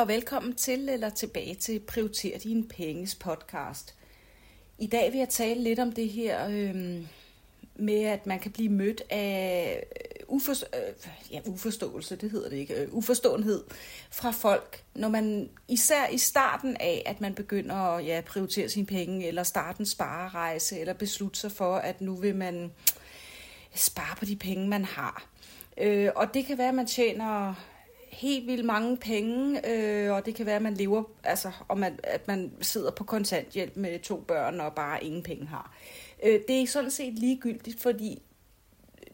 Og velkommen til eller tilbage til Prioriter dine penges podcast. I dag vil jeg tale lidt om det her øh, med, at man kan blive mødt af øh, ufor, øh, ja, uforståelse, det hedder det ikke, øh, uforståenhed fra folk, når man især i starten af, at man begynder at ja, prioritere sine penge, eller starte en sparerejse, eller beslutte sig for, at nu vil man spare på de penge, man har. Øh, og det kan være, at man tjener helt vildt mange penge, øh, og det kan være, at man lever, altså, og man, at man sidder på kontanthjælp med to børn og bare ingen penge har. Øh, det er sådan set ligegyldigt, fordi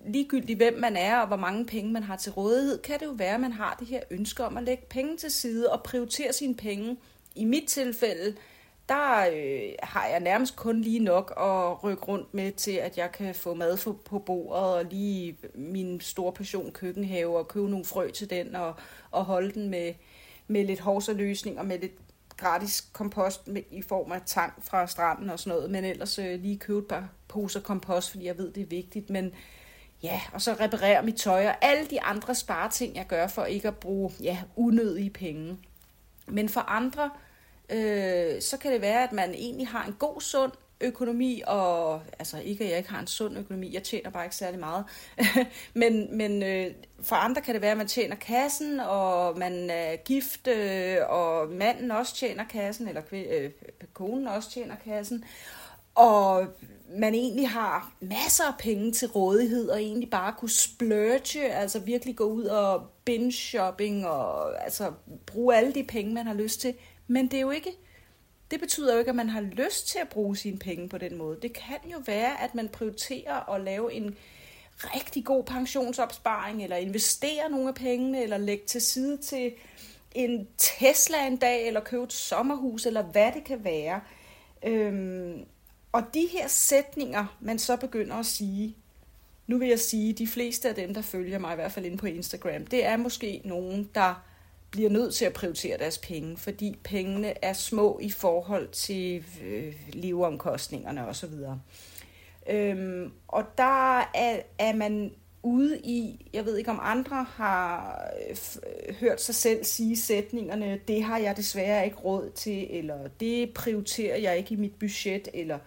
ligegyldigt hvem man er og hvor mange penge man har til rådighed, kan det jo være, at man har det her ønske om at lægge penge til side og prioritere sine penge. I mit tilfælde, der øh, har jeg nærmest kun lige nok at rykke rundt med til, at jeg kan få mad for, på bordet og lige min store passion køkkenhave og købe nogle frø til den og, og holde den med, med lidt løsning og med lidt gratis kompost med, i form af tang fra stranden og sådan noget, men ellers øh, lige købe et par poser kompost, fordi jeg ved, det er vigtigt, men ja, og så reparere mit tøj og alle de andre spareting, jeg gør for ikke at bruge ja, unødige penge. Men for andre, øh, øh, så kan det være, at man egentlig har en god, sund økonomi, og altså ikke, at jeg ikke har en sund økonomi, jeg tjener bare ikke særlig meget, men, men øh, for andre kan det være, at man tjener kassen, og man er gift, øh, og manden også tjener kassen, eller øh, konen også tjener kassen, og man egentlig har masser af penge til rådighed, og egentlig bare kunne splurge, altså virkelig gå ud og binge shopping, og altså bruge alle de penge, man har lyst til, men det er jo ikke, det betyder jo ikke, at man har lyst til at bruge sine penge på den måde. Det kan jo være, at man prioriterer at lave en rigtig god pensionsopsparing, eller investere nogle af pengene, eller lægge til side til en Tesla en dag, eller købe et sommerhus, eller hvad det kan være. Øhm, og de her sætninger, man så begynder at sige, nu vil jeg sige, de fleste af dem, der følger mig, i hvert fald inde på Instagram, det er måske nogen, der bliver nødt til at prioritere deres penge, fordi pengene er små i forhold til øh, leveomkostningerne osv. Øhm, og der er, er man ude i, jeg ved ikke om andre har øh, øh, hørt sig selv sige sætningerne, det har jeg desværre ikke råd til, eller det prioriterer jeg ikke i mit budget, eller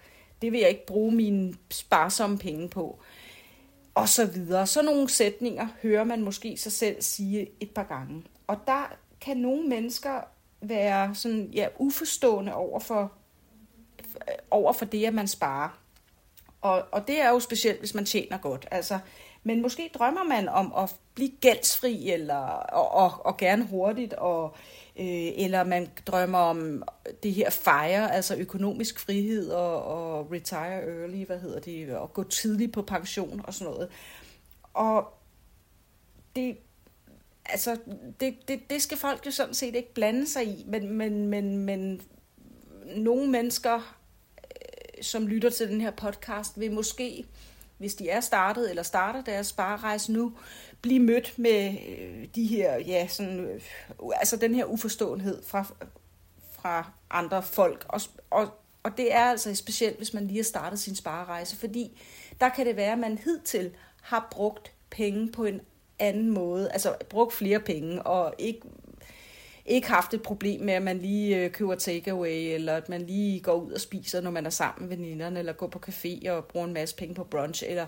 det vil jeg ikke bruge mine sparsomme penge på, og så videre. Så nogle sætninger hører man måske sig selv sige et par gange. Og der kan nogle mennesker være sådan, ja, uforstående over for, over for det, at man sparer. Og, og det er jo specielt, hvis man tjener godt. Altså, men måske drømmer man om at blive gældsfri, eller, og, og, og gerne hurtigt, og, øh, eller man drømmer om det her fire, altså økonomisk frihed, og, og retire early, hvad hedder det, og gå tidligt på pension og sådan noget. Og det, altså, det, det, det skal folk jo sådan set ikke blande sig i, men, men, men, men nogle mennesker, øh, som lytter til den her podcast, vil måske, hvis de er startet eller starter deres sparerejse nu, blive mødt med øh, de her, ja, sådan, øh, altså den her uforståenhed fra, fra andre folk. Og, og, og det er altså specielt, hvis man lige har startet sin sparerejse, fordi der kan det være, at man hidtil har brugt penge på en anden måde, altså brugt flere penge, og ikke, ikke haft et problem med, at man lige øh, køber takeaway, eller at man lige går ud og spiser, når man er sammen med veninderne, eller går på café og bruger en masse penge på brunch, eller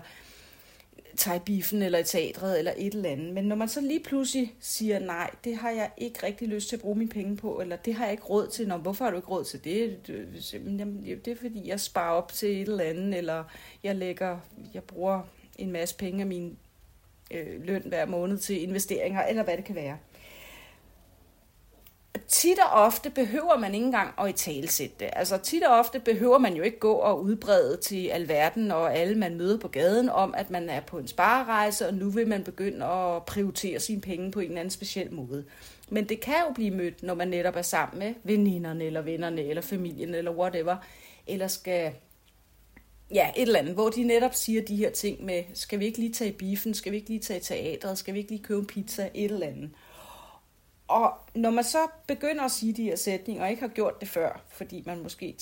tager i biffen, eller i teatret, eller et eller andet. Men når man så lige pludselig siger, nej, det har jeg ikke rigtig lyst til at bruge mine penge på, eller det har jeg ikke råd til, Nå, hvorfor har du ikke råd til det? Det er fordi, jeg sparer op til et eller andet, eller jeg lægger, jeg bruger en masse penge af min øh, løn hver måned til investeringer, eller hvad det kan være. Tit og ofte behøver man ikke engang at i talesætte det. Altså tit og ofte behøver man jo ikke gå og udbrede til alverden og alle, man møder på gaden, om at man er på en sparerejse, og nu vil man begynde at prioritere sine penge på en eller anden speciel måde. Men det kan jo blive mødt, når man netop er sammen med veninderne, eller vennerne, eller familien, eller whatever, eller skal ja, et eller andet, hvor de netop siger de her ting med, skal vi ikke lige tage i biffen, skal vi ikke lige tage i teatret, skal vi ikke lige købe en pizza, et eller andet. Og når man så begynder at sige de her sætninger, og ikke har gjort det før, fordi man måske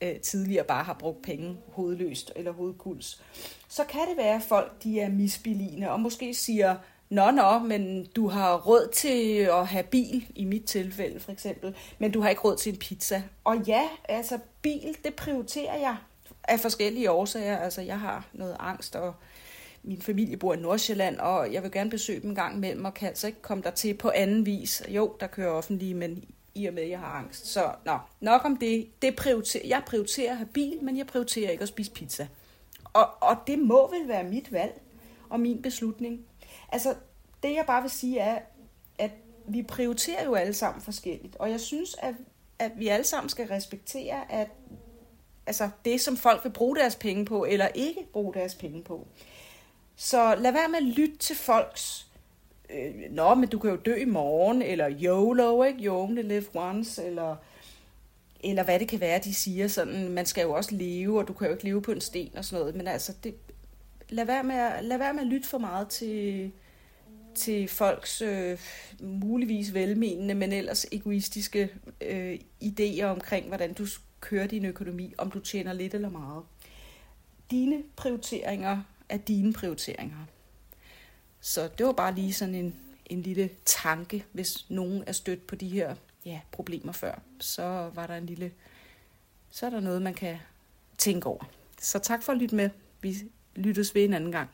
øh, tidligere bare har brugt penge hovedløst eller hovedkuls, så kan det være, at folk de er misbilligende og måske siger, Nå, nå, men du har råd til at have bil, i mit tilfælde for eksempel, men du har ikke råd til en pizza. Og ja, altså bil, det prioriterer jeg af forskellige årsager. Altså jeg har noget angst, og min familie bor i Nordsjælland, og jeg vil gerne besøge dem en gang imellem, og kan altså ikke komme der til på anden vis. Jo, der kører offentlige, men i og med, at jeg har angst. Så nå, nok om det. det prioriterer, jeg prioriterer at have bil, men jeg prioriterer ikke at spise pizza. Og, og det må vel være mit valg og min beslutning. Altså, det jeg bare vil sige er, at vi prioriterer jo alle sammen forskelligt. Og jeg synes, at, at vi alle sammen skal respektere, at altså det, som folk vil bruge deres penge på, eller ikke bruge deres penge på. Så lad være med at lytte til folks, øh, nå, men du kan jo dø i morgen, eller YOLO, ikke? You only live once, eller, eller hvad det kan være, de siger sådan, man skal jo også leve, og du kan jo ikke leve på en sten og sådan noget, men altså, det, lad, være med at, lad være med at lytte for meget til, til folks øh, muligvis velmenende, men ellers egoistiske øh, idéer omkring, hvordan du kører din økonomi, om du tjener lidt eller meget. Dine prioriteringer er dine prioriteringer. Så det var bare lige sådan en, en lille tanke, hvis nogen er stødt på de her ja, problemer før. Så var der en lille, så er der noget, man kan tænke over. Så tak for at lytte med. Vi lyttes ved en anden gang.